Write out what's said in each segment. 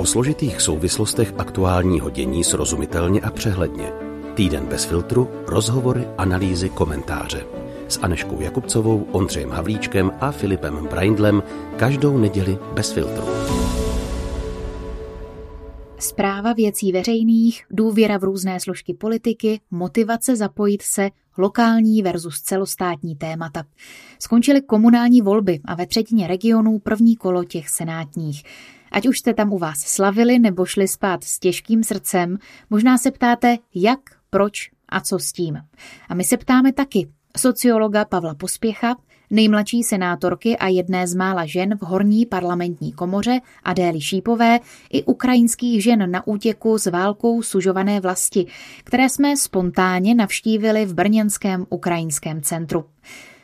O složitých souvislostech aktuálního dění srozumitelně a přehledně. Týden bez filtru, rozhovory, analýzy, komentáře. S Aneškou Jakubcovou, Ondřejem Havlíčkem a Filipem Braindlem každou neděli bez filtru. Zpráva věcí veřejných, důvěra v různé složky politiky, motivace zapojit se, lokální versus celostátní témata. Skončily komunální volby a ve třetině regionů první kolo těch senátních. Ať už jste tam u vás slavili nebo šli spát s těžkým srdcem, možná se ptáte, jak, proč a co s tím. A my se ptáme taky sociologa Pavla Pospěcha, nejmladší senátorky a jedné z mála žen v horní parlamentní komoře Adély Šípové i ukrajinských žen na útěku s válkou sužované vlasti, které jsme spontánně navštívili v brněnském ukrajinském centru.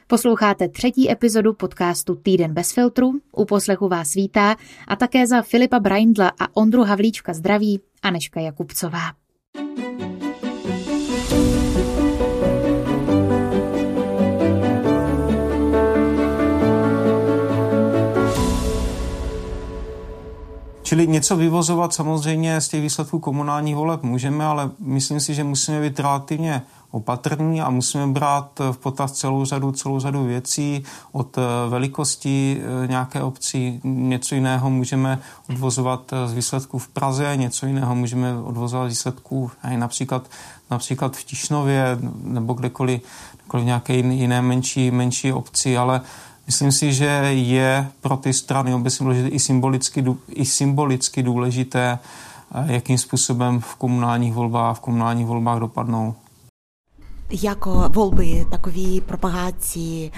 Posloucháte třetí epizodu podcastu Týden bez filtru. U poslechu vás vítá a také za Filipa Braindla a Ondru Havlíčka zdraví Aneška Jakubcová. Čili něco vyvozovat samozřejmě z těch výsledků komunálních voleb můžeme, ale myslím si, že musíme být relativně opatrní a musíme brát v potaz celou řadu, celou řadu věcí od eh, velikosti eh, nějaké obcí. Něco jiného můžeme odvozovat eh, z výsledků v Praze, něco jiného můžeme odvozovat z výsledků například, například v Tišnově nebo kdekoliv, kdekoliv v nějaké jiné menší, menší obci, ale Myslím si, že je pro ty strany obecně důležité i symbolicky, i symbolicky důležité, jakým způsobem v komunálních volbách, v komunálních volbách dopadnou. Jako volby takové propagaci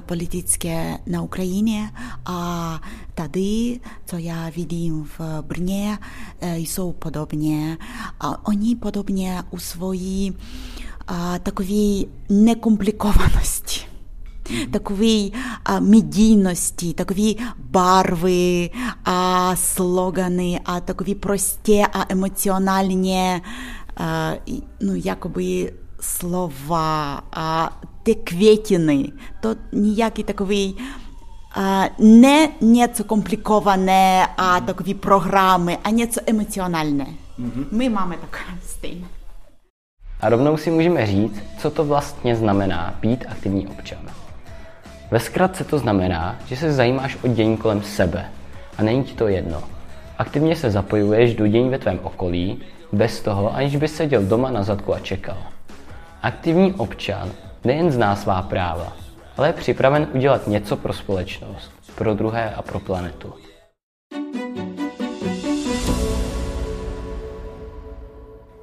politické na Ukrajině a tady, co já vidím v Brně, jsou podobně. Oni podobně u svojí takové nekomplikovanosti takovої а, медійності, такові барви, а, слогани, а такові прості, а емоціональні а, ну, якоби слова, а те квітіни, то ніякий таковий а, не něco komplikowane, a takové programy, a něco emocionálně. Mm-hmm. My máme tak stejné. A rovnou si můžeme říct, co to vlastně znamená být aktivní občan. Ve zkratce to znamená, že se zajímáš o dění kolem sebe a není ti to jedno. Aktivně se zapojuješ do dění ve tvém okolí, bez toho, aniž by seděl doma na zadku a čekal. Aktivní občan nejen zná svá práva, ale je připraven udělat něco pro společnost, pro druhé a pro planetu.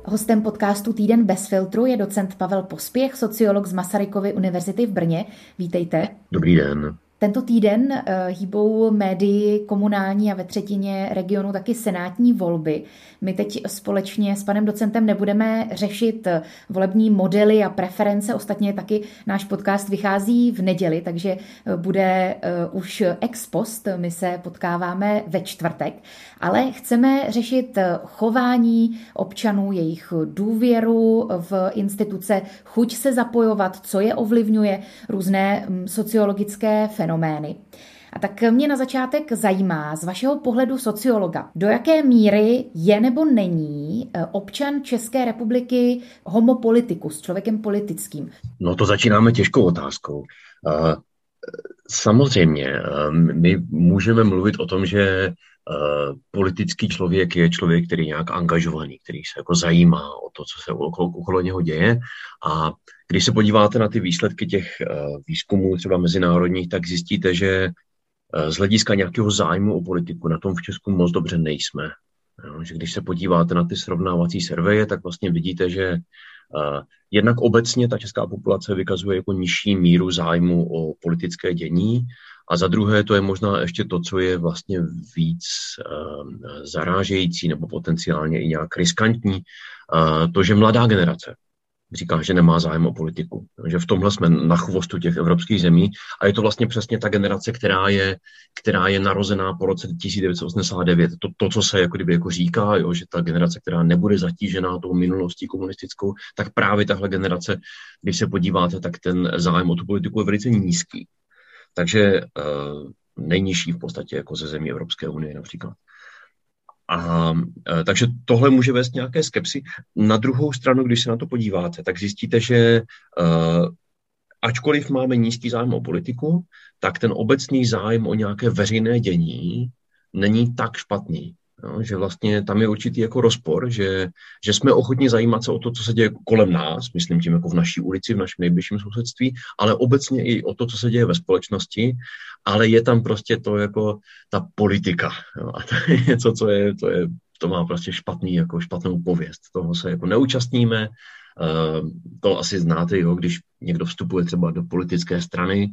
Hostem podcastu Týden bez filtru je docent Pavel Pospěch, sociolog z Masarykovy univerzity v Brně. Vítejte. Dobrý den. Tento týden uh, hýbou médii komunální a ve třetině regionu taky senátní volby. My teď společně s panem docentem nebudeme řešit volební modely a preference, ostatně taky náš podcast vychází v neděli, takže eh, bude už ex post, my se potkáváme ve čtvrtek, ale chceme řešit chování občanů, jejich důvěru v instituce, chuť se zapojovat, co je ovlivňuje, různé mm, sociologické fenomény. A tak mě na začátek zajímá z vašeho pohledu sociologa, do jaké míry je nebo není eh, občan České republiky homopolitikus, člověkem politickým? No to začínáme těžkou otázkou. Eh, samozřejmě, eh, my můžeme mluvit o tom, že politický člověk je člověk, který je nějak angažovaný, který se jako zajímá o to, co se okolo, okolo něho děje a když se podíváte na ty výsledky těch výzkumů třeba mezinárodních, tak zjistíte, že z hlediska nějakého zájmu o politiku na tom v Česku moc dobře nejsme. Jo, že když se podíváte na ty srovnávací serveje, tak vlastně vidíte, že jednak obecně ta česká populace vykazuje jako nižší míru zájmu o politické dění a za druhé to je možná ještě to, co je vlastně víc uh, zarážející nebo potenciálně i nějak riskantní, to, že mladá generace říká, že nemá zájem o politiku. Že v tomhle jsme na chvostu těch evropských zemí a je to vlastně přesně ta generace, která je, která je narozená po roce 1989. To, to co se jako kdyby jako říká, jo, že ta generace, která nebude zatížená tou minulostí komunistickou, tak právě tahle generace, když se podíváte, tak ten zájem o tu politiku je velice nízký. Takže uh, nejnižší v podstatě jako ze zemí Evropské unie například. A takže tohle může vést nějaké skepsy. Na druhou stranu, když se na to podíváte, tak zjistíte, že ačkoliv máme nízký zájem o politiku, tak ten obecný zájem o nějaké veřejné dění není tak špatný. No, že vlastně tam je určitý jako rozpor, že, že jsme ochotni zajímat se o to, co se děje kolem nás, myslím tím jako v naší ulici, v našem nejbližším sousedství, ale obecně i o to, co se děje ve společnosti, ale je tam prostě to jako ta politika. Jo, a to je něco, co je, to je, to má prostě špatný, jako špatnou pověst. Toho se jako neúčastníme, uh, to asi znáte, jo, když někdo vstupuje třeba do politické strany,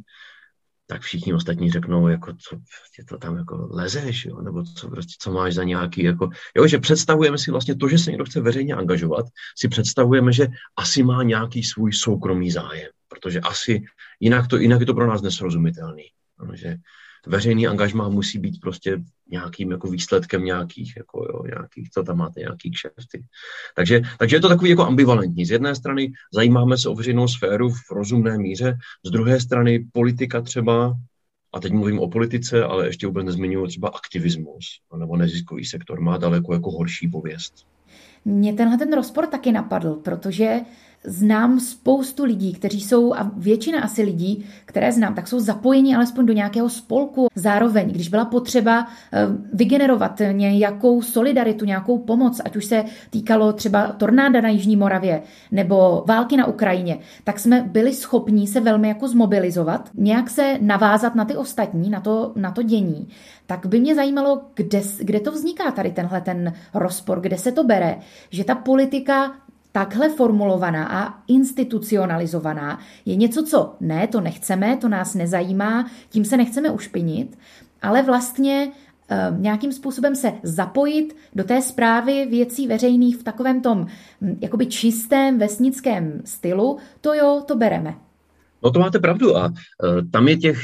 tak všichni ostatní řeknou, jako co prostě to tam jako lezeš, jo? nebo co, prostě, co máš za nějaký, jako, jo, že představujeme si vlastně to, že se někdo chce veřejně angažovat, si představujeme, že asi má nějaký svůj soukromý zájem, protože asi jinak, to, jinak je to pro nás nesrozumitelný. No, že veřejný angažmá musí být prostě nějakým jako výsledkem nějakých, jako jo, nějakých, co tam máte, nějaký kšefty. Takže, takže je to takový jako ambivalentní. Z jedné strany zajímáme se o veřejnou sféru v rozumné míře, z druhé strany politika třeba, a teď mluvím o politice, ale ještě vůbec nezmiňuji třeba aktivismus nebo neziskový sektor, má daleko jako horší pověst. Mě tenhle ten rozpor taky napadl, protože znám spoustu lidí, kteří jsou, a většina asi lidí, které znám, tak jsou zapojeni alespoň do nějakého spolku. Zároveň, když byla potřeba eh, vygenerovat nějakou solidaritu, nějakou pomoc, ať už se týkalo třeba tornáda na Jižní Moravě nebo války na Ukrajině, tak jsme byli schopni se velmi jako zmobilizovat, nějak se navázat na ty ostatní, na to, na to dění. Tak by mě zajímalo, kde, kde to vzniká tady tenhle ten rozpor, kde se to bere, že ta politika takhle formulovaná a institucionalizovaná je něco, co ne, to nechceme, to nás nezajímá, tím se nechceme ušpinit, ale vlastně e, nějakým způsobem se zapojit do té zprávy věcí veřejných v takovém tom hm, jakoby čistém vesnickém stylu, to jo, to bereme. No to máte pravdu a uh, tam je těch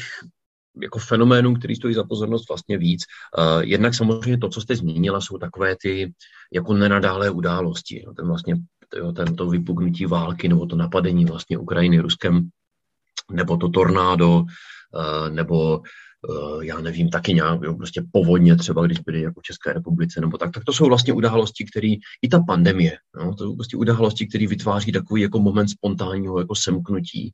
jako fenoménů, který stojí za pozornost vlastně víc. Uh, jednak samozřejmě to, co jste zmínila, jsou takové ty jako nenadálé události. No, ten vlastně jo, tento vypuknutí války nebo to napadení vlastně Ukrajiny Ruskem, nebo to tornádo, eh, nebo eh, já nevím, taky nějak, jo, prostě povodně třeba, když byly jako v České republice, nebo tak, tak to jsou vlastně události, které, i ta pandemie, no, to jsou prostě události, které vytváří takový jako moment spontánního jako semknutí,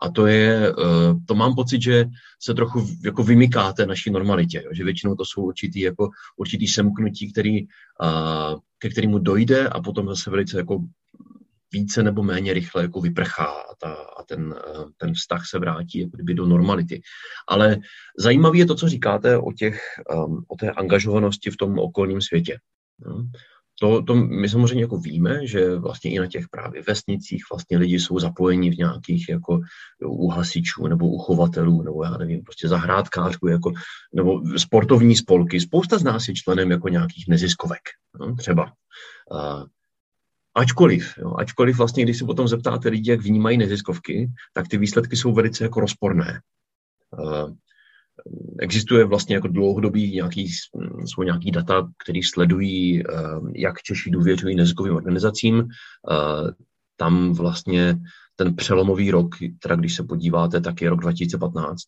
a to je, eh, to mám pocit, že se trochu jako vymykáte naší normalitě, jo? že většinou to jsou určitý, jako, určitý semknutí, který, ke kterému dojde a potom zase velice jako více nebo méně rychle jako vyprchá a, ta, a ten, eh, ten vztah se vrátí jako kdyby do normality. Ale zajímavé je to, co říkáte o, těch, o té angažovanosti v tom okolním světě. To, to my samozřejmě jako víme, že vlastně i na těch právě vesnicích vlastně lidi jsou zapojeni v nějakých jako u hasičů nebo u chovatelů nebo já nevím, prostě zahrádkářů jako, nebo sportovní spolky. Spousta z nás je členem jako nějakých neziskovek, no, třeba. Uh, ačkoliv, jo, ačkoliv vlastně, když se potom zeptáte lidi, jak vnímají neziskovky, tak ty výsledky jsou velice jako rozporné. Existuje vlastně jako dlouhodobý nějaký, jsou nějaký data, které sledují, eh, jak Češi důvěřují neziskovým organizacím. Eh, tam vlastně ten přelomový rok, teda když se podíváte, tak je rok 2015,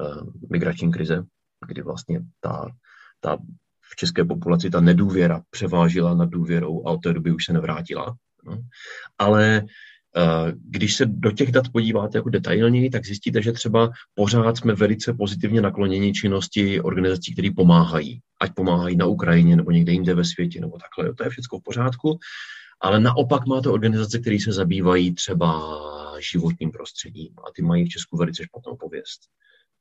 eh, migrační krize, kdy vlastně ta, ta v české populaci ta nedůvěra převážila nad důvěrou a od té doby už se nevrátila. No. Ale když se do těch dat podíváte jako detailněji, tak zjistíte, že třeba pořád jsme velice pozitivně nakloněni činnosti organizací, které pomáhají. Ať pomáhají na Ukrajině nebo někde jinde ve světě nebo takhle. To je všechno v pořádku. Ale naopak máte organizace, které se zabývají třeba životním prostředím a ty mají v Česku velice špatnou pověst.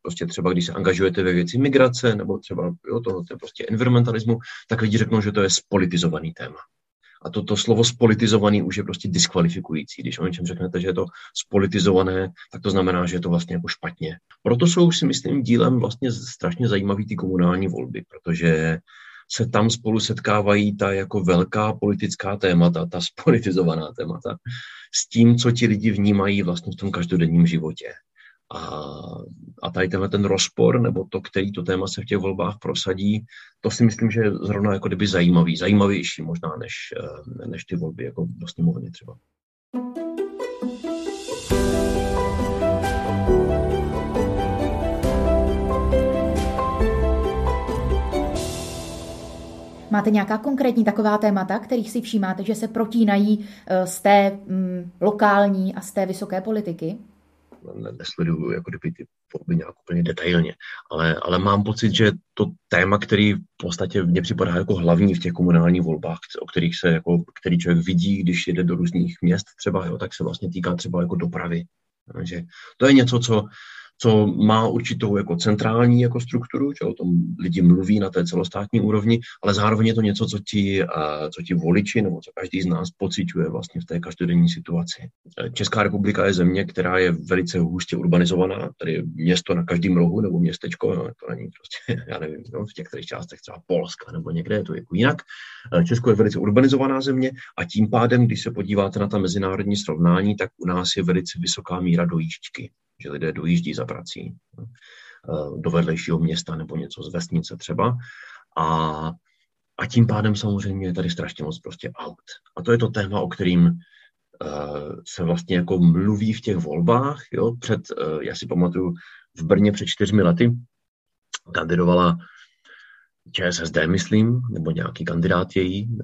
Prostě třeba, když se angažujete ve věci migrace nebo třeba jo, toho, to prostě environmentalismu, tak lidi řeknou, že to je spolitizovaný téma. A to, to slovo spolitizovaný už je prostě diskvalifikující. Když o něčem řeknete, že je to spolitizované, tak to znamená, že je to vlastně jako špatně. Proto jsou si myslím dílem vlastně strašně zajímavý ty komunální volby, protože se tam spolu setkávají ta jako velká politická témata, ta spolitizovaná témata, s tím, co ti lidi vnímají vlastně v tom každodenním životě. A, a tady tenhle ten rozpor, nebo to, který to téma se v těch volbách prosadí, to si myslím, že je zrovna jako kdyby zajímavý, zajímavější možná než, eh, než ty volby jako do sněmovny třeba. Máte nějaká konkrétní taková témata, kterých si všímáte, že se protínají eh, z té mm, lokální a z té vysoké politiky? Nesleduju jako kdyby ty volby nějak úplně detailně, ale, ale mám pocit, že to téma, který v podstatě mně připadá jako hlavní v těch komunálních volbách, o kterých se jako, který člověk vidí, když jede do různých měst třeba, jo, tak se vlastně týká třeba jako dopravy. Takže to je něco, co co má určitou jako centrální jako strukturu, že o tom lidi mluví na té celostátní úrovni, ale zároveň je to něco, co ti, co ti voliči nebo co každý z nás pociťuje vlastně v té každodenní situaci. Česká republika je země, která je velice hustě urbanizovaná, tady je město na každém rohu nebo městečko, no, to není prostě, já nevím, no, v některých částech třeba Polska nebo někde je to jako jinak. Česko je velice urbanizovaná země a tím pádem, když se podíváte na ta mezinárodní srovnání, tak u nás je velice vysoká míra dojížďky že lidé dojíždí za prací eh, do vedlejšího města nebo něco z vesnice třeba. A, a tím pádem samozřejmě je tady strašně moc prostě aut. A to je to téma, o kterým uh, se vlastně jako mluví v těch volbách. Jo? Před, uh, já si pamatuju, v Brně před čtyřmi lety kandidovala ČSSD, myslím, nebo nějaký kandidát její,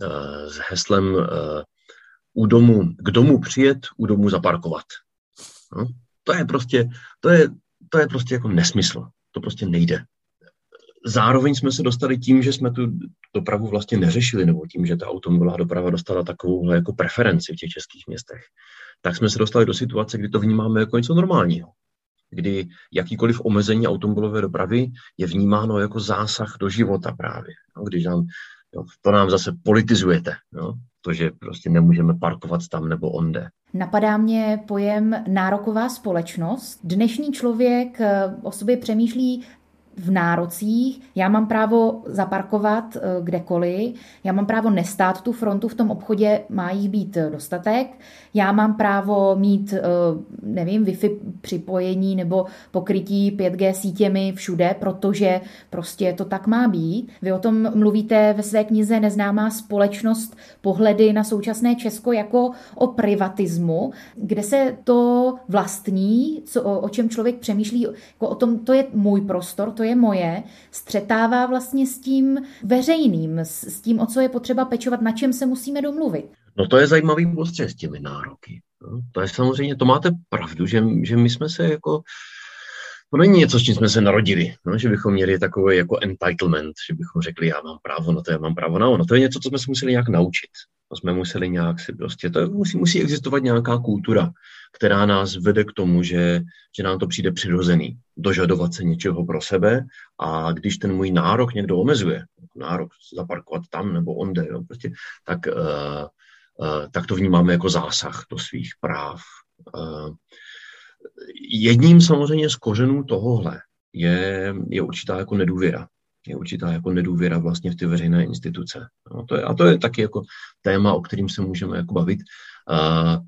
s heslem u domu, k domu přijet, u domu zaparkovat. No? To je prostě, to je, to je prostě jako nesmysl. To prostě nejde. Zároveň jsme se dostali tím, že jsme tu dopravu vlastně neřešili, nebo tím, že ta automobilová doprava dostala takovou jako preferenci v těch českých městech, tak jsme se dostali do situace, kdy to vnímáme jako něco normálního. Kdy jakýkoliv omezení automobilové dopravy je vnímáno jako zásah do života právě. No, když nám, jo, to nám zase politizujete. Jo to, že prostě nemůžeme parkovat tam nebo onde. Napadá mě pojem nároková společnost. Dnešní člověk eh, o sobě přemýšlí v nárocích, já mám právo zaparkovat eh, kdekoliv, já mám právo nestát tu frontu v tom obchodě, má jich být eh, dostatek, já mám právo mít, eh, nevím, Wi-Fi připojení nebo pokrytí 5G sítěmi všude, protože prostě to tak má být. Vy o tom mluvíte ve své knize Neznámá společnost pohledy na současné Česko jako o privatismu, kde se to vlastní, co, o čem člověk přemýšlí, jako o tom, to je můj prostor, to je moje, střetává vlastně s tím veřejným, s tím, o co je potřeba pečovat, na čem se musíme domluvit. No to je zajímavý postřeh s těmi nároky. No, to je samozřejmě, to máte pravdu, že, že my jsme se jako, to není něco, s čím jsme se narodili, no, že bychom měli takový jako entitlement, že bychom řekli, já mám právo na to, já mám právo na ono. To je něco, co jsme se museli nějak naučit. To jsme museli nějak si prostě, to musí, musí existovat nějaká kultura, která nás vede k tomu, že, že nám to přijde přirozený, dožadovat se něčeho pro sebe a když ten můj nárok někdo omezuje, nárok zaparkovat tam nebo onde, jo, prostě, tak, uh, uh, tak to vnímáme jako zásah do svých práv. Uh, jedním samozřejmě z kořenů tohohle je, je určitá jako nedůvěra je určitá jako nedůvěra vlastně v ty veřejné instituce. No, to je, a to je taky jako téma, o kterým se můžeme jako bavit. A,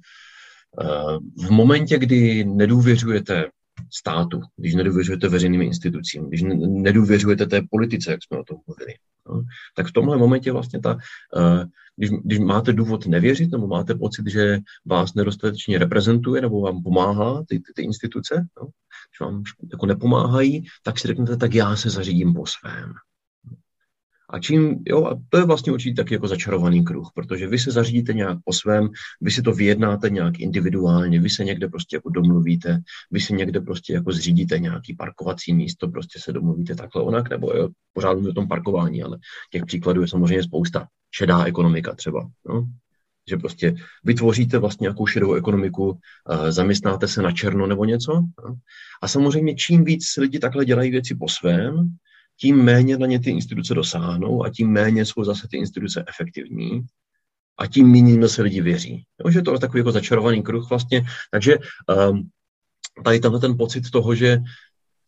v momentě, kdy nedůvěřujete státu, když nedůvěřujete veřejným institucím, když nedůvěřujete té politice, jak jsme o tom mluvili, no, tak v tomhle momentě vlastně ta, když, když máte důvod nevěřit, nebo máte pocit, že vás nedostatečně reprezentuje, nebo vám pomáhá ty, ty, ty instituce, no, když vám jako nepomáhají, tak si řeknete, tak já se zařídím po svém. A čím, jo, a to je vlastně určitě taky jako začarovaný kruh, protože vy se zařídíte nějak po svém, vy si to vyjednáte nějak individuálně, vy se někde prostě jako domluvíte, vy si někde prostě jako zřídíte nějaký parkovací místo, prostě se domluvíte takhle onak, nebo jo, pořád mluvím o tom parkování, ale těch příkladů je samozřejmě spousta. Šedá ekonomika třeba, no, že prostě vytvoříte vlastně nějakou šedou ekonomiku, zaměstnáte se na černo nebo něco. No. A samozřejmě čím víc lidi takhle dělají věci po svém, tím méně na ně ty instituce dosáhnou a tím méně jsou zase ty instituce efektivní a tím méně se lidi věří. Jo, že to je takový jako začarovaný kruh vlastně. Takže um, tady tenhle ten pocit toho, že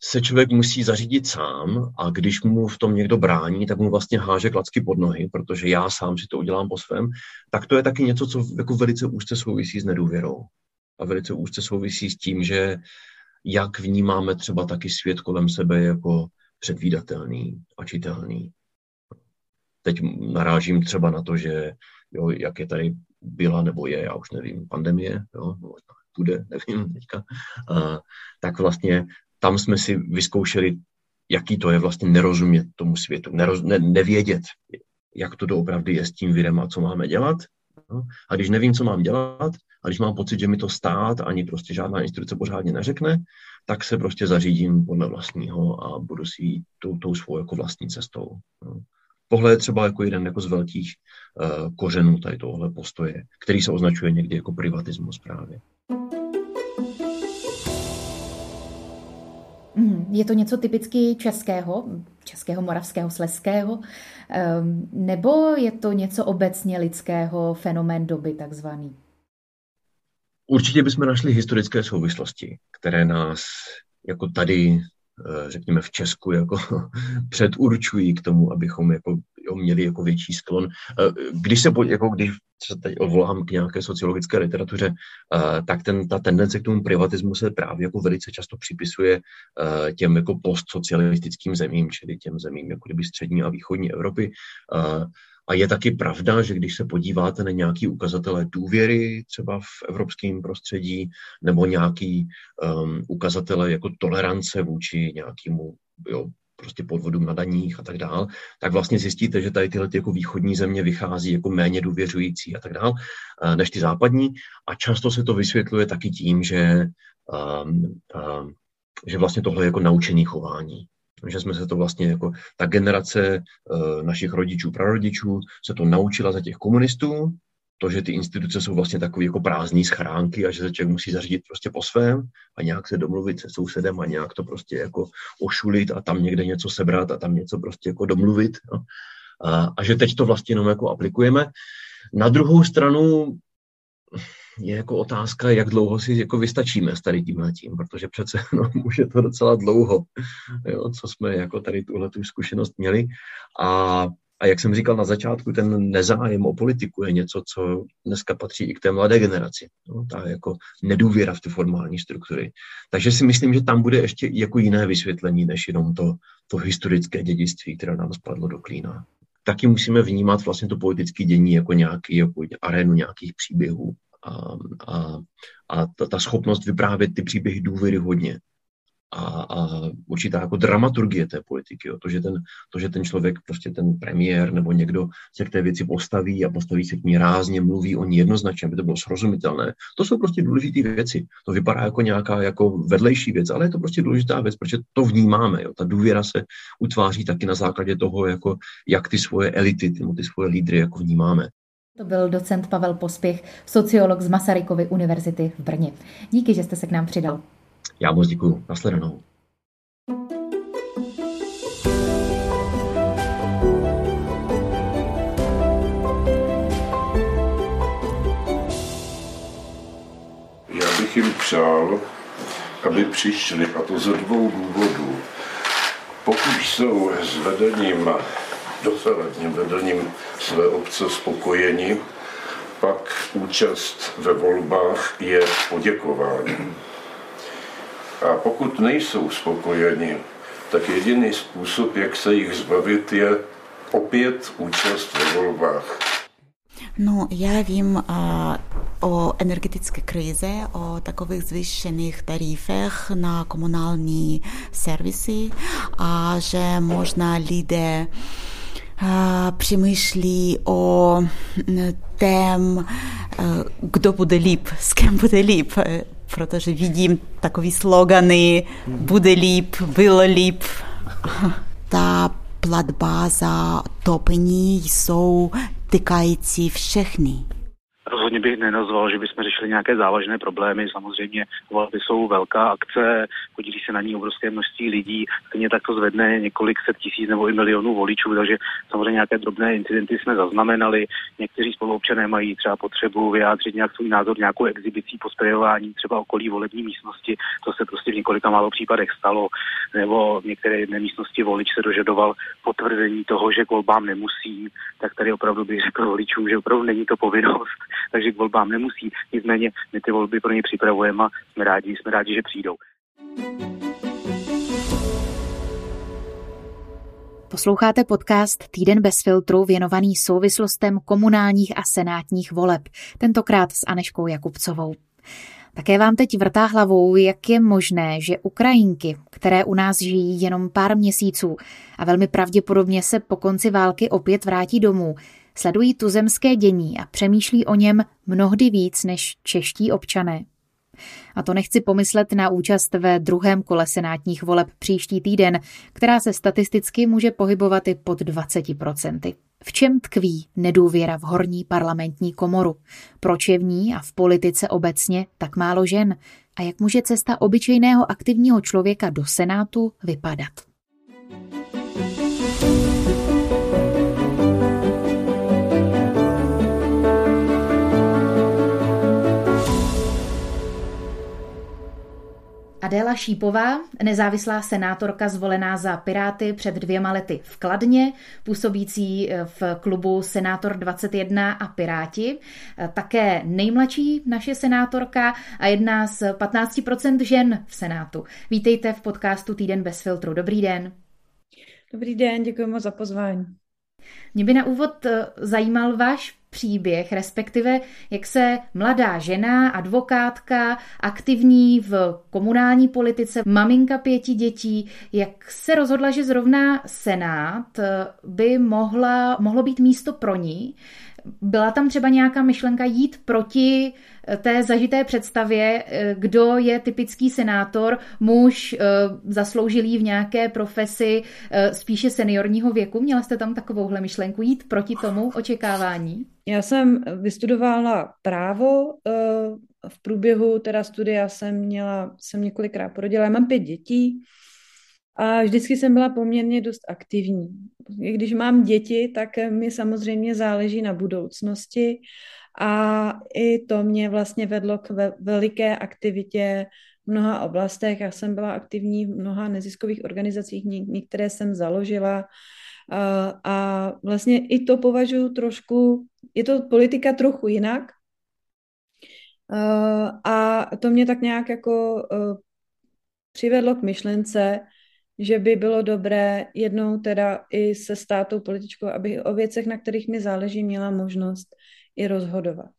se člověk musí zařídit sám a když mu v tom někdo brání, tak mu vlastně háže klacky pod nohy, protože já sám si to udělám po svém, tak to je taky něco, co jako velice úzce souvisí s nedůvěrou. A velice úzce souvisí s tím, že jak vnímáme třeba taky svět kolem sebe jako předvídatelný a čitelný. Teď narážím třeba na to, že jo, jak je tady byla nebo je, já už nevím, pandemie, jo, bude, nevím teďka, a, tak vlastně tam jsme si vyzkoušeli, jaký to je vlastně nerozumět tomu světu, neroz, ne, nevědět, jak to doopravdy je s tím virem a co máme dělat. No. A když nevím, co mám dělat, a když mám pocit, že mi to stát ani prostě žádná instituce pořádně neřekne, tak se prostě zařídím podle vlastního a budu si jít tou, tou svou jako vlastní cestou. No. Tohle je třeba jako jeden jako z velkých uh, kořenů tady tohle postoje, který se označuje někdy jako privatismus právě. Mhm. Je to něco typicky českého, českého, moravského, sleského, ehm, nebo je to něco obecně lidského, fenomén doby takzvaný? Určitě bychom našli historické souvislosti, které nás jako tady, eh, řekněme v Česku, jako předurčují k tomu, abychom jako jo, měli jako větší sklon. Eh, když se, jako když se teď odvolám k nějaké sociologické literatuře, eh, tak ten, ta tendence k tomu privatismu se právě jako velice často připisuje těm jako postsocialistickým zemím, čili těm zemím jako kdyby střední a východní Evropy. A je taky pravda, že když se podíváte na nějaký ukazatele důvěry třeba v evropském prostředí nebo nějaký um, ukazatele jako tolerance vůči nějakému jo, prostě podvodům na daních a tak dál, tak vlastně zjistíte, že tady tyhle ty jako východní země vychází jako méně důvěřující a tak dál, uh, než ty západní. A často se to vysvětluje taky tím, že, um, um, že vlastně tohle je jako naučený chování že jsme se to vlastně jako ta generace uh, našich rodičů, prarodičů se to naučila za těch komunistů, to, že ty instituce jsou vlastně takové jako prázdné schránky a že se člověk musí zařídit prostě po svém a nějak se domluvit se sousedem a nějak to prostě jako ošulit a tam někde něco sebrat a tam něco prostě jako domluvit. No. A, a že teď to vlastně jenom jako aplikujeme. Na druhou stranu je jako otázka, jak dlouho si jako vystačíme s tady tímhle tím, protože přece no, je to docela dlouho, jo, co jsme jako tady tuhle tu zkušenost měli. A, a jak jsem říkal na začátku, ten nezájem o politiku je něco, co dneska patří i k té mladé generaci. No, ta jako nedůvěra v ty formální struktury. Takže si myslím, že tam bude ještě jako jiné vysvětlení, než jenom to, to historické dědictví, které nám spadlo do klína taky musíme vnímat vlastně to politické dění jako nějaký jako arénu nějakých příběhů a, a, a ta, ta schopnost vyprávět ty příběhy důvěryhodně a, a určitá jako dramaturgie té politiky. Jo. To, že ten, to, že ten člověk, prostě ten premiér nebo někdo se k té věci postaví a postaví se k ní rázně, mluví o ní jednoznačně, aby to bylo srozumitelné, to jsou prostě důležité věci. To vypadá jako nějaká jako vedlejší věc, ale je to prostě důležitá věc, protože to vnímáme. Jo. Ta důvěra se utváří taky na základě toho, jako, jak ty svoje elity, ty, ty svoje lídry jako vnímáme. To byl docent Pavel Pospěch, sociolog z Masarykovy univerzity v Brně. Díky, že jste se k nám přidal. Já moc děkuji. Nasledanou. Já bych jim přál, aby přišli, a to ze dvou důvodů. Pokud jsou s vedením dosavadním vedením své obce spokojeni, pak účast ve volbách je poděkování. A pokud nejsou spokojeni, tak jediný způsob, jak se jich zbavit, je opět účast ve volbách. No, já vím a, o energetické krize, o takových zvýšených tarifech na komunální servisy a že možná lidé přemýšlí o tém, kdo bude líp, s kým bude líp, protože vidím takový slogany, bude líp, bylo líp. Ta platba za topení jsou týkající všechny. Rozhodně bych nenazval, že bychom řešili nějaké závažné problémy. Samozřejmě volby jsou velká akce, podílí se na ní obrovské množství lidí, stejně tak to zvedne několik set tisíc nebo i milionů voličů, takže samozřejmě nějaké drobné incidenty jsme zaznamenali. Někteří spoluobčané mají třeba potřebu vyjádřit nějak svůj názor nějakou exibicí, posprejování třeba okolí volební místnosti. To se prostě v několika málo případech stalo. Nebo v některé jedné místnosti volič se dožadoval potvrzení toho, že k volbám nemusí, tak tady opravdu bych řekl voličům, že opravdu není to povinnost takže k volbám nemusí. Nicméně my ty volby pro ně připravujeme a jsme rádi, jsme rádi, že přijdou. Posloucháte podcast Týden bez filtru věnovaný souvislostem komunálních a senátních voleb, tentokrát s Aneškou Jakubcovou. Také vám teď vrtá hlavou, jak je možné, že Ukrajinky, které u nás žijí jenom pár měsíců a velmi pravděpodobně se po konci války opět vrátí domů, sledují tuzemské dění a přemýšlí o něm mnohdy víc než čeští občané. A to nechci pomyslet na účast ve druhém kole senátních voleb příští týden, která se statisticky může pohybovat i pod 20%. V čem tkví nedůvěra v horní parlamentní komoru? Proč je v ní a v politice obecně tak málo žen? A jak může cesta obyčejného aktivního člověka do Senátu vypadat? Adéla Šípová, nezávislá senátorka zvolená za Piráty před dvěma lety v Kladně, působící eh, v klubu Senátor 21 a Piráti. Eh, také nejmladší naše senátorka a jedna z 15% žen v Senátu. Vítejte v podcastu Týden bez filtru. Dobrý den. Dobrý den, děkuji moc za pozvání. Mě by na úvod eh, zajímal váš příběh, respektive jak se mladá žena, advokátka, aktivní v komunální politice, maminka pěti dětí, jak se rozhodla, že zrovna Senát eh, by mohla, mohlo být místo pro ní. Byla tam třeba nějaká myšlenka jít proti té zažité představě, eh, kdo je typický senátor, muž zasloužilý v nějaké profesi spíše seniorního věku. Měla jste tam takovouhle myšlenku jít proti tomu očekávání? Já jsem vystudovala právo, eh, v průběhu teda studia jsem měla, jsem několikrát porodila, já mám pět dětí a vždycky jsem byla poměrně dost aktivní. Když mám děti, tak mi samozřejmě záleží na budoucnosti a i to mě vlastně vedlo k veliké aktivitě v mnoha oblastech. Já jsem byla aktivní v mnoha neziskových organizacích, některé jsem založila, a vlastně i to považuji trošku, je to politika trochu jinak. A to mě tak nějak jako přivedlo k myšlence, že by bylo dobré jednou teda i se státou političkou, aby o věcech, na kterých mi záleží, měla možnost i rozhodovat.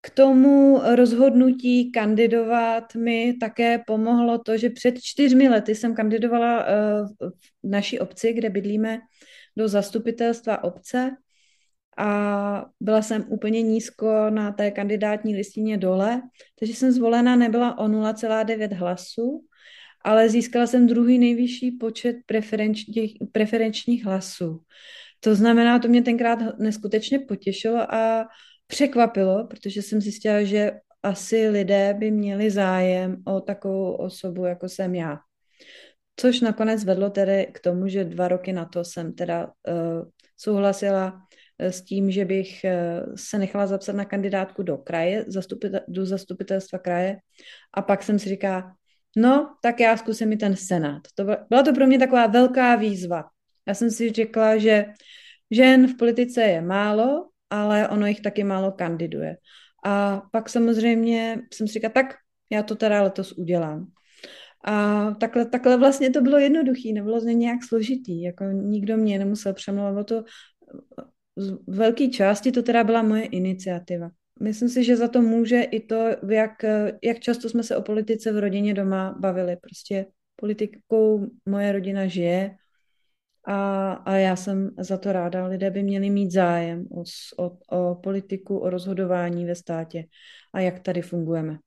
K tomu rozhodnutí kandidovat mi také pomohlo to, že před čtyřmi lety jsem kandidovala eh, v naší obci, kde bydlíme, do zastupitelstva obce a byla jsem úplně nízko na té kandidátní listině dole, takže jsem zvolena nebyla o 0,9 hlasů, ale získala jsem druhý nejvyšší počet preferenčních, preferenčních hlasů. To znamená, to mě tenkrát neskutečně potěšilo a překvapilo, protože jsem zjistila, že asi lidé by měli zájem o takovou osobu, jako jsem já. Což nakonec vedlo tedy k tomu, že dva roky na to jsem teda uh, souhlasila eh, s tím, že bych uh, se nechala zapsat na kandidátku do kraje, zastupitel, do zastupitelstva kraje a pak jsem si říká, no, tak já zkusím i ten senát. To byla, byla to pro mě taková velká výzva. Já jsem si řekla, že žen v politice je málo ale ono jich taky málo kandiduje. A pak samozřejmě jsem si říkala, tak já to teda letos udělám. A takhle, takhle vlastně to bylo jednoduché, nebylo něj nějak složitý, jako nikdo mě nemusel přemlouvat, to z velké části to teda byla moje iniciativa. Myslím si, že za to může i to, jak, jak často jsme se o politice v rodině doma bavili. Prostě politikou moje rodina žije, a, a já jsem za to ráda. Lidé by měli mít zájem o, o, o politiku, o rozhodování ve státě a jak tady fungujeme.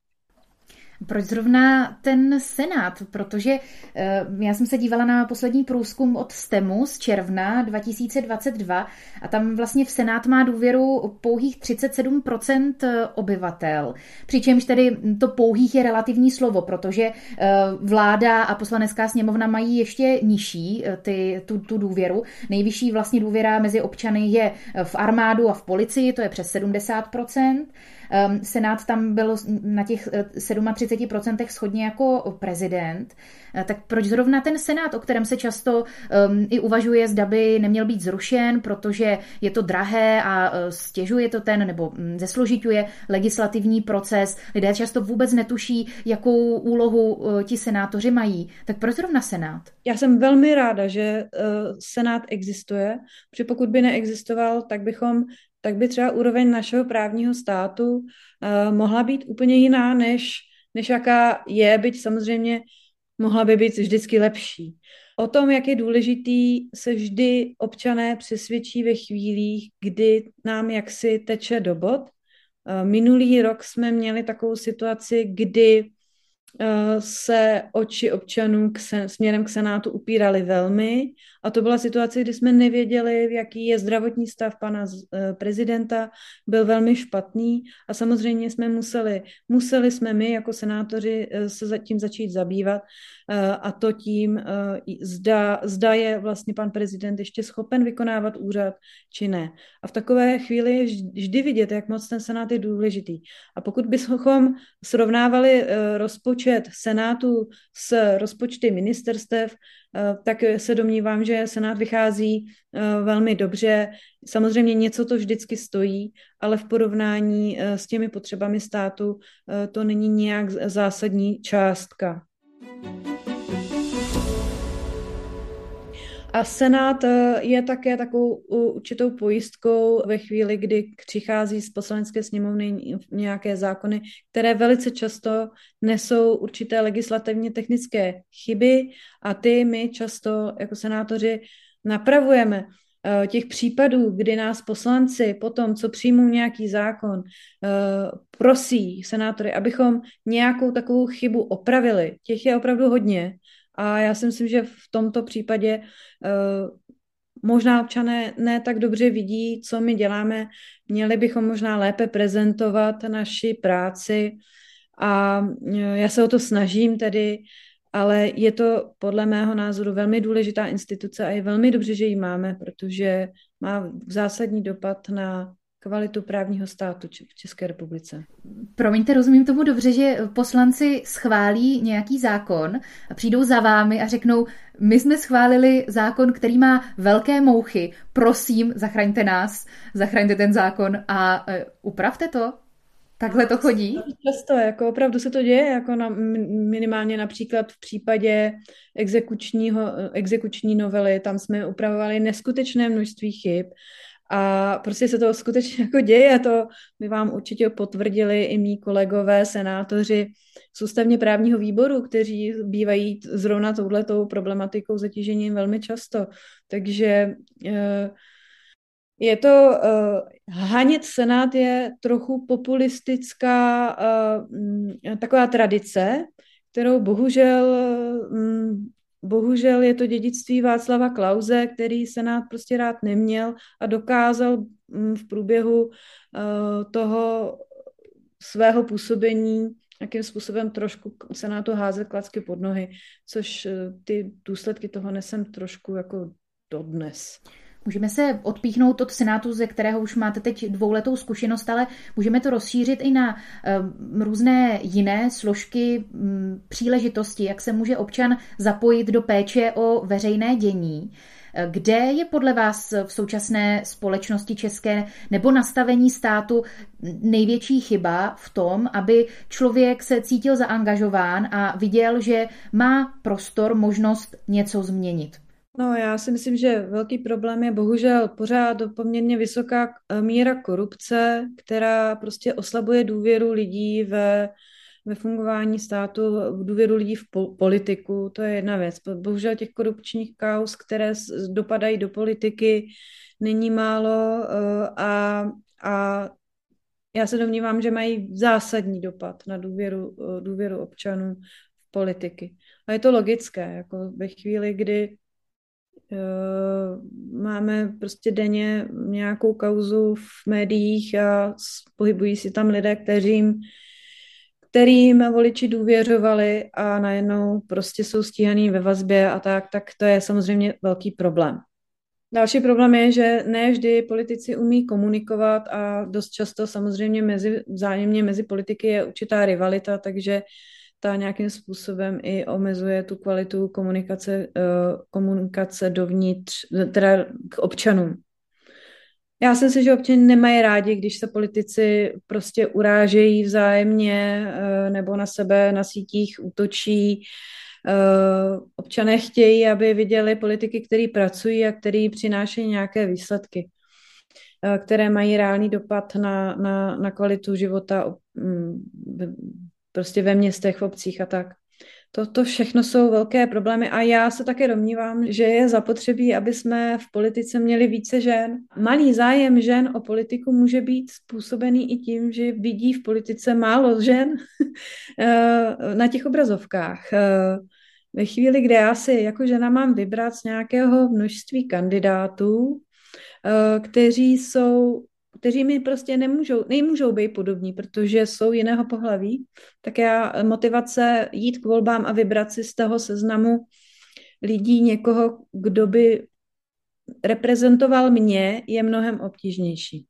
Proč zrovna ten Senát? Protože eh, já jsem se dívala na poslední průzkum od STEMu z června 2022 a tam vlastně v Senát má důvěru pouhých 37% eh, obyvatel. Přičemž tedy to pouhých je relativní slovo, protože eh, vláda a poslanecká sněmovna mají ještě nižší ty, tu, tu důvěru. Nejvyšší vlastně důvěra mezi občany je v armádu a v policii, to je přes 70%. Ehm, Senát tam byl na těch 37% eh, schodně jako prezident. Eh, tak proč zrovna ten Senát, o kterém se často um, i uvažuje, zda by neměl být zrušen, protože je to drahé a uh, stěžuje to ten, nebo um, zesložituje legislativní proces. Lidé často vůbec netuší, jakou úlohu ti senátoři mají. Tak proč zrovna Senát? Já jsem velmi ráda, že Senát existuje, protože pokud by neexistoval, tak bychom tak by třeba úroveň našeho právního státu uh, mohla být úplně jiná, než, než jaká je, byť samozřejmě mohla by být vždycky lepší. O tom, jak je důležitý, se vždy občané přesvědčí ve chvílích, kdy nám jaksi teče do bod. Uh, minulý rok jsme měli takovou situaci, kdy Eh, se oči občanů k sen, směrem k Senátu upíraly velmi. A to byla situace, kdy jsme nevěděli, jaký je zdravotní stav pana eh, prezidenta. Byl velmi špatný a samozřejmě jsme museli, museli jsme my jako senátoři eh, se tím začít zabývat a to tím, zda, zda je vlastně pan prezident ještě schopen vykonávat úřad, či ne. A v takové chvíli je vždy vidět, jak moc ten senát je důležitý. A pokud bychom srovnávali rozpočet senátu s rozpočty ministerstev, tak se domnívám, že senát vychází velmi dobře. Samozřejmě něco to vždycky stojí, ale v porovnání s těmi potřebami státu to není nějak zásadní částka. A Senát eh, je také takovou určitou pojistkou ve chvíli, kdy přichází z poslanecké sněmovny nějaké zákony, které velice často nesou určité legislativně technické chyby a ty my často jako senátoři napravujeme eh, těch případů, kdy nás poslanci potom, co přijmou nějaký zákon, eh, prosí senátory, abychom nějakou takovou chybu opravili. Těch je opravdu hodně a já si myslím, že v tomto případě uh, možná občané ne tak dobře vidí, co my děláme. Měli bychom možná lépe prezentovat naši práci a uh, já se o to snažím tedy, ale je to podle mého názoru velmi důležitá instituce a je velmi dobře, že ji máme, protože má zásadní dopad na kvalitu právního státu v České republice. Promiňte, rozumím tomu dobře, že poslanci schválí nějaký zákon a přijdou za vámi a řeknou, my jsme schválili zákon, který má velké mouchy, prosím, zachraňte nás, zachraňte ten zákon a uh, upravte to. Takhle to chodí? Často, jako opravdu se to děje, jako na, minimálně například v případě exekučního, exekuční novely, tam jsme upravovali neskutečné množství chyb a prostě se to skutečně jako děje, to by vám určitě potvrdili i mý kolegové, senátoři z ústavně právního výboru, kteří bývají zrovna touhletou problematikou zatížením velmi často. Takže eh, je to, uh, hanět senát je trochu populistická uh, taková tradice, kterou bohužel um, Bohužel je to dědictví Václava Klauze, který Senát prostě rád neměl a dokázal mm, v průběhu eh, toho svého působení nějakým způsobem trošku Senátu házet klacky pod nohy, což eh, ty důsledky toho nesem trošku jako dodnes. Můžeme se odpíchnout od Senátu, ze kterého už máte teď dvouletou zkušenost, ale můžeme to rozšířit i na um, různé jiné složky um, příležitosti, jak se může občan zapojit do péče o veřejné dění. Kde je podle vás v současné společnosti české nebo nastavení státu největší chyba v tom, aby člověk se cítil zaangažován a viděl, že má prostor, možnost něco změnit? No, já si myslím, že velký problém je bohužel pořád poměrně vysoká eh, míra korupce, která prostě oslabuje důvěru lidí ve, ve fungování státu, důvěru lidí v politiku. To je jedna věc. Bohužel těch korupčních kaus, které dopadají do politiky, není málo eh, a, a já se domnívám, že mají zásadní dopad na důvěru, eh, důvěru občanů v politiky. A je to logické, jako ve chvíli, kdy máme prostě denně nějakou kauzu v médiích a pohybují si tam lidé, kterým, kterým voliči důvěřovali a najednou prostě jsou stíhaný ve vazbě a tak, tak to je samozřejmě velký problém. Další problém je, že ne vždy politici umí komunikovat a dost často samozřejmě mezi, vzájemně mezi politiky je určitá rivalita, takže uh, ta nějakým způsobem i omezuje tu kvalitu komunikace, eh, komunikace dovnitř, teda k občanům. Já si myslím, že občané nemají rádi, když se politici prostě urážejí vzájemně eh, nebo na sebe na sítích útočí. Eh, občané chtějí, aby viděli politiky, který pracují a který přinášejí nějaké výsledky. které mají reálný dopad na, na, na kvalitu života mm, prostě ve městech, v obcích a tak. To, to všechno jsou velké problémy a já se také domnívám, že je zapotřebí, aby jsme v politice měli více žen. Malý zájem žen o politiku může být způsobený i tím, že vidí v politice málo žen eh, na těch obrazovkách. Eh, ve chvíli, kdy já si jako žena mám vybrat z nějakého množství kandidátů, eh, kteří jsou kteří mi prostě nemůžou, nemůžou být podobní, protože jsou jiného pohlaví, tak já motivace jít k volbám a vybrat si z toho seznamu lidí někoho, kdo by reprezentoval mě, je mnohem obtížnější.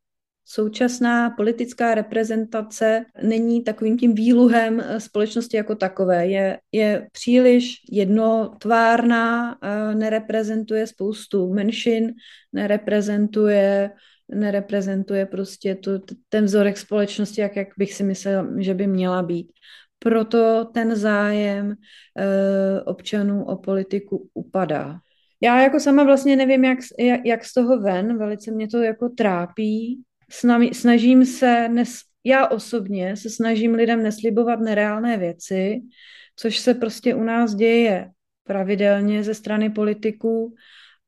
Současná politická reprezentace není takovým tím výluhem společnosti jako takové. Je, je příliš jednotvárná, nereprezentuje spoustu menšin, nereprezentuje nereprezentuje prostě tu, ten vzorek společnosti, jak, jak bych si myslel, že by měla být. Proto ten zájem e, občanů o politiku upadá. Já jako sama vlastně nevím, jak, jak, jak z toho ven, velice mě to jako trápí. Snažím se, nes, já osobně se snažím lidem neslibovat nereálné věci, což se prostě u nás děje pravidelně ze strany politiků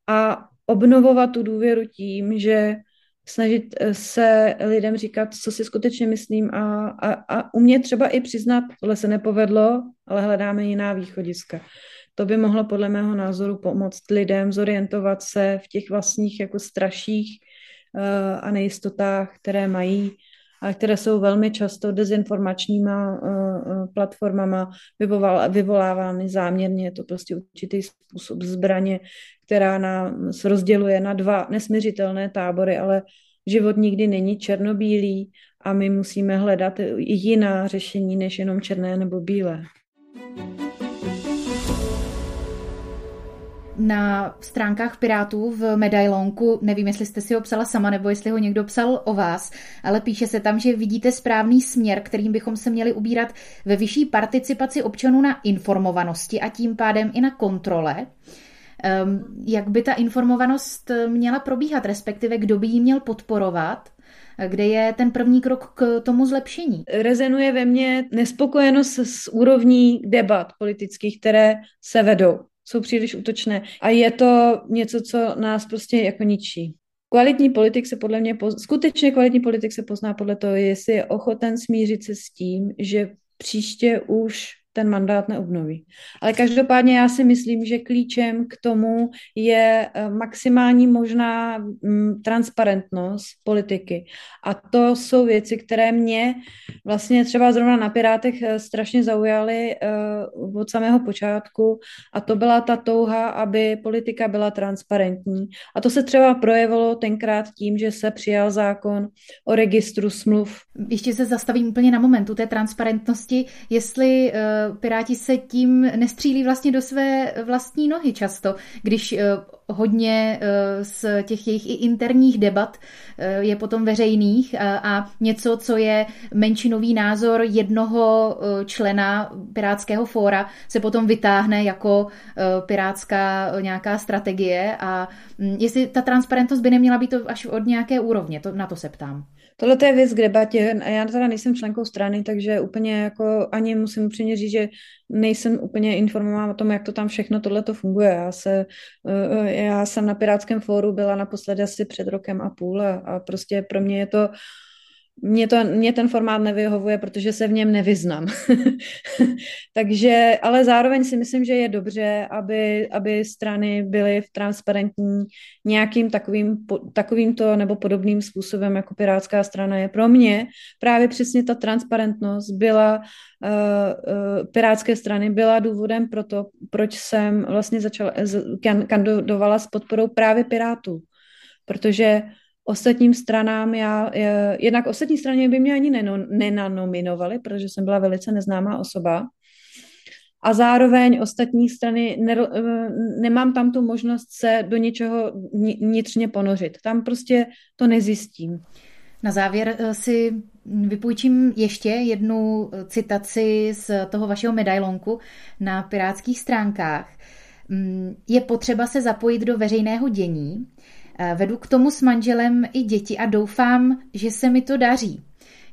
a obnovovat tu důvěru tím, že snažit eh, se lidem říkat, co si skutečně myslím a, a, a umět třeba i přiznat, tohle se nepovedlo, ale hledáme jiná východiska. To by mohlo podle mého názoru pomoct lidem zorientovat se v těch vlastních jako straších uh, a nejistotách, které mají a které jsou velmi často dezinformačníma uh, platformama vyvolávány záměrně. Je to prostě určitý způsob zbraně, která nás rozděluje na dva nesměřitelné tábory, ale život nikdy není černobílý a my musíme hledat jiná řešení než jenom černé nebo bílé. Na stránkách Pirátů v medailonku, nevím, jestli jste si ho psala sama, nebo jestli ho někdo psal o vás, ale píše se tam, že vidíte správný směr, kterým bychom se měli ubírat ve vyšší participaci občanů na informovanosti a tím pádem i na kontrole. Ehm, jak by ta informovanost měla probíhat, respektive kdo by ji měl podporovat? kde je ten první krok k tomu zlepšení? Rezenuje ve mně nespokojenost s úrovní debat politických, které se vedou. Jsou příliš útočné. A je to něco, co nás prostě jako ničí. Kvalitní politik se podle mě, skutečně kvalitní politik se pozná podle toho, jestli je ochoten smířit se s tím, že příště už ten mandát neobnoví. Ale každopádně já si myslím, že klíčem k tomu je eh, maximální možná mm, transparentnost politiky. A to jsou věci, které mě vlastně třeba zrovna na Pirátech eh, strašně zaujaly eh, od samého počátku a to byla ta touha, aby politika byla transparentní. A to se třeba projevilo tenkrát tím, že se přijal zákon o registru smluv. Ještě se zastavím úplně na momentu té transparentnosti, jestli Piráti se tím nestřílí vlastně do své vlastní nohy často, když eh, hodně eh, z těch jejich i interních debat eh, je potom veřejných a něco, co je menšinový názor jednoho člena Pirátského fóra, se potom vytáhne jako pirátská nějaká strategie a hm, jestli ta transparentnost by neměla být to až od nějaké úrovně, to, na to se ptám. Tohle je věc k debatě. Já teda nejsem členkou strany, takže úplně jako ani musím upřímně říct, že nejsem úplně informován o tom, jak to tam všechno tohle to funguje. Já, se, eh, já jsem na Pirátském fóru byla naposledy asi před rokem a půl a, a prostě pro mě je to mě, to, mě ten formát nevyhovuje, protože se v něm nevyznám. Takže, ale zároveň si myslím, že je dobře, aby, aby strany byly v transparentní nějakým takovým, takovýmto nebo podobným způsobem, jako Pirátská strana je. Pro mě právě přesně ta transparentnost byla uh, uh, Pirátské strany byla důvodem pro to, proč jsem vlastně začala, kandidovala s podporou právě Pirátů. Protože ostatním stranám, já, jednak ostatní straně by mě ani nenanominovali, protože jsem byla velice neznámá osoba. A zároveň ostatní strany, ne, eh, nemám tam tu možnost se do něčeho vnitřně ponořit. Tam prostě to nezjistím. Na závěr eh, si vypůjčím ještě jednu eh, citaci z toho vašeho medailonku na pirátských stránkách. Mm, je potřeba se zapojit do veřejného dění, Eh, vedu k tomu s manželem i děti a doufám, že se mi to daří.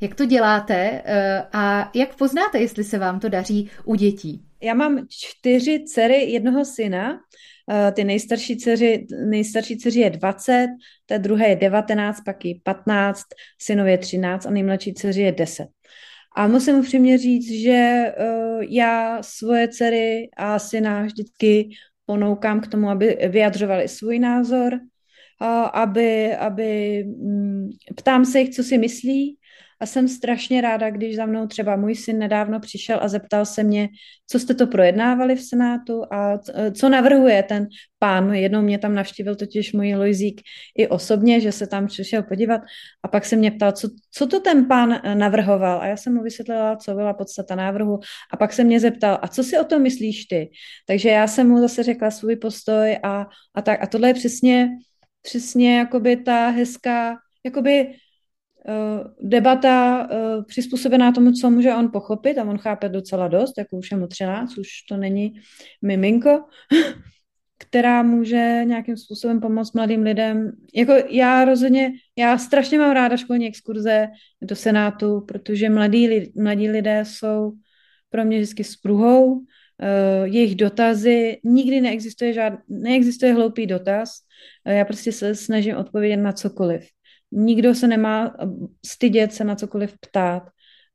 Jak to děláte eh, a jak poznáte, jestli se vám to daří u dětí? Já mám čtyři dcery, jednoho syna. Eh, ty nejstarší dceři, nejstarší dceři je 20, té druhé je 19, pak je 15, synově 13 a nejmladší dceři je 10. A musím upřímně říct, že já svoje dcery a syna vždycky ponoukám k tomu, aby vyjadřovali svůj názor, aby, aby um, ptám se jich, co si myslí, a jsem strašně ráda, když za mnou třeba můj syn nedávno přišel a zeptal se mě, co jste to projednávali v Senátu a co navrhuje ten pán. Jednou mě tam navštívil totiž můj Lojzík i osobně, že se tam přišel podívat. A pak se mě ptal, co, co to ten pán navrhoval. A já jsem mu vysvětlila, co byla podstata návrhu. A pak se mě zeptal, a co si o tom myslíš ty? Takže já jsem mu zase řekla svůj postoj a, a tak. A tohle je přesně, přesně jakoby ta hezká, jakoby Eh, debata uh, přizpůsobená tomu, co může on pochopit a on chápe docela dost, jako už je mu 13, už to není miminko, která může nějakým způsobem pomoct mladým lidem. Jako já rozhodně, já strašně mám ráda školní exkurze do Senátu, protože mladí, mladí lidé jsou pro mě vždycky spruhou, uh, jejich dotazy, nikdy neexistuje, žád, neexistuje hloupý dotaz, uh, já prostě se snažím odpovědět na cokoliv. Nikdo se nemá stydět se na cokoliv ptát.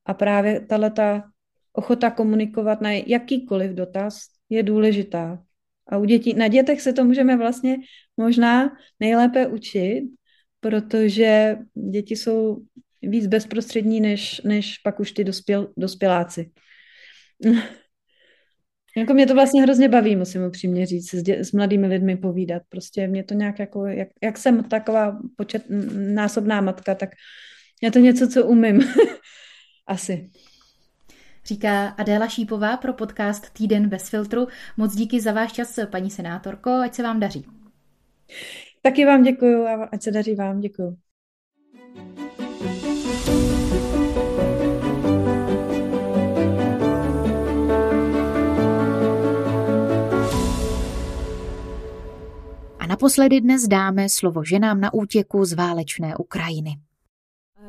A právě tato ochota komunikovat na jakýkoliv dotaz je důležitá. A u dětí, na dětech se to můžeme vlastně možná nejlépe učit, protože děti jsou víc bezprostřední, než, než pak už ty dospěl, dospěláci. Jako mě to vlastně hrozně baví, musím upřímně říct, s, dě, s mladými lidmi povídat. Prostě mě to nějak jako, jak, jak jsem taková počet, násobná matka, tak je to něco, co umím. Asi. Říká Adéla Šípová pro podcast Týden bez filtru. Moc díky za váš čas, paní senátorko, ať se vám daří. Taky vám děkuju a ať se daří vám. Děkuju. naposledy dnes dáme slovo ženám na útěku z válečné Ukrajiny.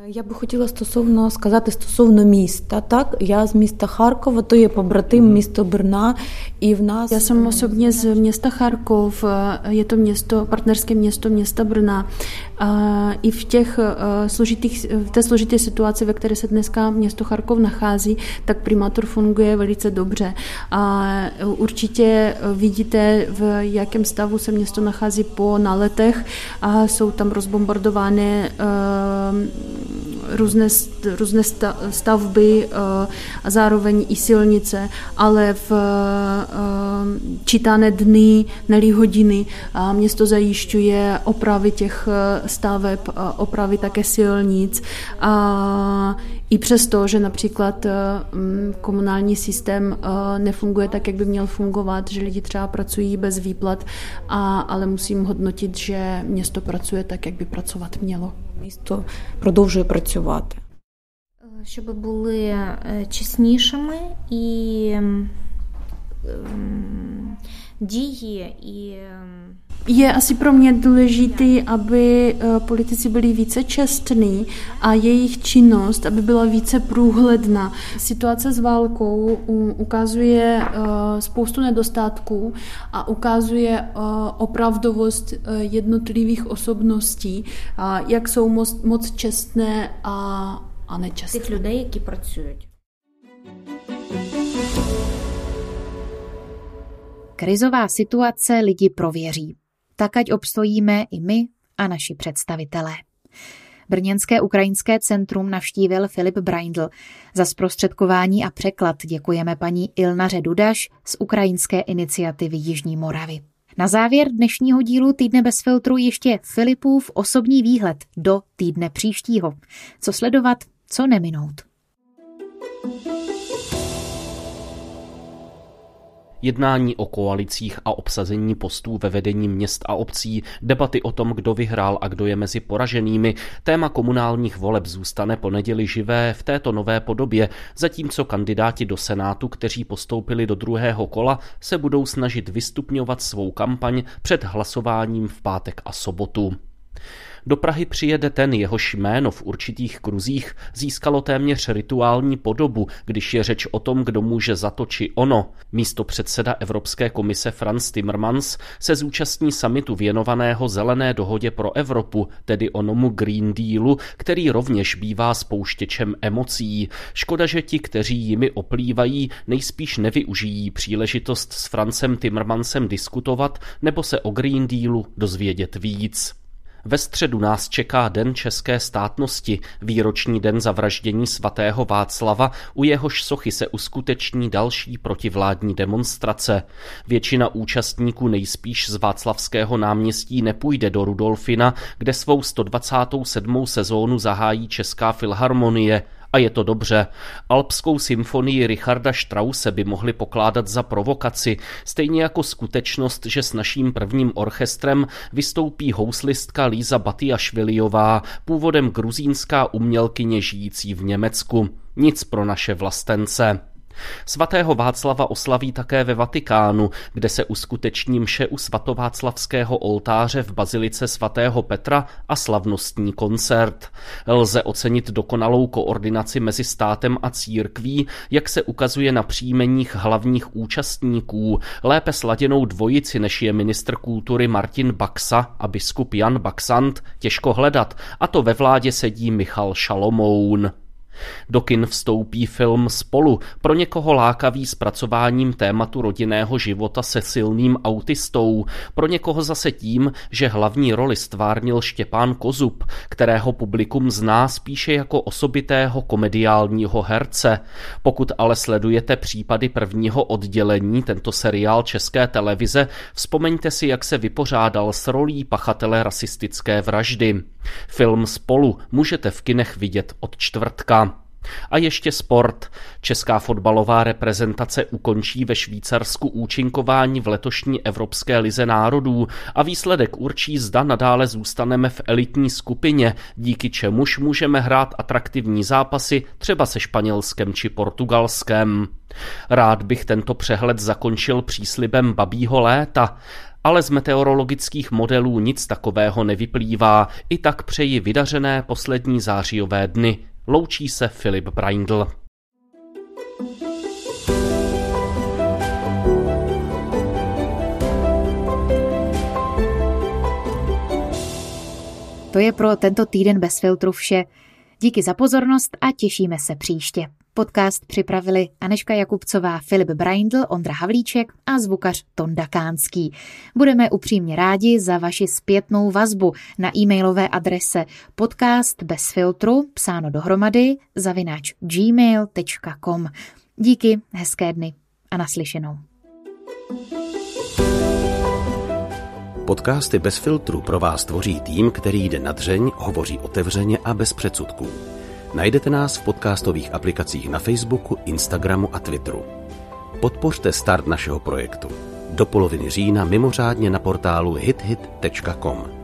Я би хотіла стосовно сказати стосовно міста. Так, я з міста Харкова, то є побратим місто Брна, і в нас я сам osobně z města Charkov, je to město, partnerské město města Brna. I v těch složitých, v té složité situaci, ve které se dneska město Charkov nachází, tak primátor funguje velice dobře. A určitě vidíte, v jakém stavu se město nachází po náletech a jsou tam rozbombardovány různé, různé stavby eh, a zároveň i silnice, ale v eh, čítané dny, neli hodiny město zajišťuje opravy těch eh, staveb, opravy také silnic a i přesto, že například komunální systém nefunguje tak, jak by měl fungovat, že lidi třeba pracují bez výplat, a, ale musím hodnotit, že město pracuje tak, jak by pracovat mělo. Місто продовжує працювати. Щоб були чеснішими і дії і Je asi pro mě důležité, aby eh, politici byli více čestní a jejich činnost, aby byla více průhledná. Situace s válkou ukazuje eh, spoustu nedostatků a ukazuje eh, opravdovost jednotlivých osobností, jak jsou moc, moc čestné a, a nečestné. Těch lidí, kteří pracují. Krizová situace lidi prověří tak ať obstojíme i my a naši představitelé. Brněnské ukrajinské centrum navštívil Filip Braindl. Za zprostředkování a překlad děkujeme paní Ilnaře Dudaš z ukrajinské iniciativy Jižní Moravy. Na závěr dnešního dílu Týdne bez filtru ještě Filipův osobní výhled do týdne příštího. Co sledovat, co neminout. Jednání o koalicích a obsazení postů ve vedení měst a obcí, debaty o tom, kdo vyhrál a kdo je mezi poraženými, téma komunálních voleb zůstane po neděli živé v této nové podobě, zatímco kandidáti do Senátu, kteří postoupili do druhého kola, se budou snažit vystupňovat svou kampaň před hlasováním v pátek a sobotu. Do Prahy přijede ten, jehož jméno v určitých kruzích získalo téměř rituální podobu, když je řeč o tom, kdo může za to či ono. Místo předseda Evropské komise Franz Timmermans se zúčastní samitu věnovaného zelené dohodě pro Evropu, tedy onomu Green Dealu, který rovněž bývá spouštěčem emocí. Škoda, že ti, kteří jimi oplývají, nejspíš nevyužijí příležitost s Francem Timmermansem diskutovat nebo se o Green Dealu dozvědět víc. Ve středu nás čeká Den české státnosti, výroční den zavraždění svatého Václava, u jehož sochy se uskuteční další protivládní demonstrace. Většina účastníků nejspíš z Václavského náměstí nepůjde do Rudolfina, kde svou 127. sezónu zahájí Česká filharmonie. A je to dobře. Alpskou symfonii Richarda Strause by mohli pokládat za provokaci, stejně jako skutečnost, že s naším prvním orchestrem vystoupí houslistka Líza Batyašviliová, původem gruzínská umělkyně žijící v Německu. Nic pro naše vlastence. Svatého Václava oslaví také ve Vatikánu, kde se uskuteční mše u svatováclavského oltáře v bazilice svatého Petra a slavnostní koncert. Lze ocenit dokonalou koordinaci mezi státem a církví, jak se ukazuje na příjmeních hlavních účastníků, lépe sladěnou dvojici, než je ministr kultury Martin Baxa a biskup Jan Baxant, těžko hledat, a to ve vládě sedí Michal Šalomoun. Do kin vstoupí film Spolu, pro někoho lákavý zpracováním tématu rodinného života se silným autistou, pro někoho zase tím, že hlavní roli stvárnil Štěpán Kozub, kterého publikum zná spíše jako osobitého komediálního herce. Pokud ale sledujete případy prvního oddělení, tento seriál České televize, vzpomeňte si, jak se vypořádal s rolí pachatele rasistické vraždy. Film Spolu můžete v kinech vidět od čtvrtka. A ještě sport. Česká fotbalová reprezentace ukončí ve Švýcarsku účinkování v letošní Evropské lize národů a výsledek určí zda nadále zůstaneme v elitní skupině, díky čemuž můžeme hrát atraktivní zápasy třeba se Španělskem či Portugalskem. Rád bych tento přehled zakončil příslibem babího léta ale z meteorologických modelů nic takového nevyplývá, i tak přeji vydařené poslední zářijové dny. Loučí se Filip Braindl. To je pro tento týden bez filtru vše. Díky za pozornost a těšíme se příště. Podcast připravili Aneška Jakubcová, Filip Braindl, Ondra Havlíček a zvukař Tonda Kánský. Budeme upřímně rádi za vaši zpětnou vazbu na e-mailové adrese podcast bez filtru, psáno dohromady, zavináč gmail.com. Díky, hezké dny a naslyšenou. Podcasty bez filtru pro vás tvoří tým, který jde na dřeň, hovoří otevřeně a bez předsudků. Najdete nás v podcastových aplikacích na Facebooku, Instagramu a Twitteru. Podpořte start našeho projektu. Do poloviny října mimořádně na portálu hithit.com.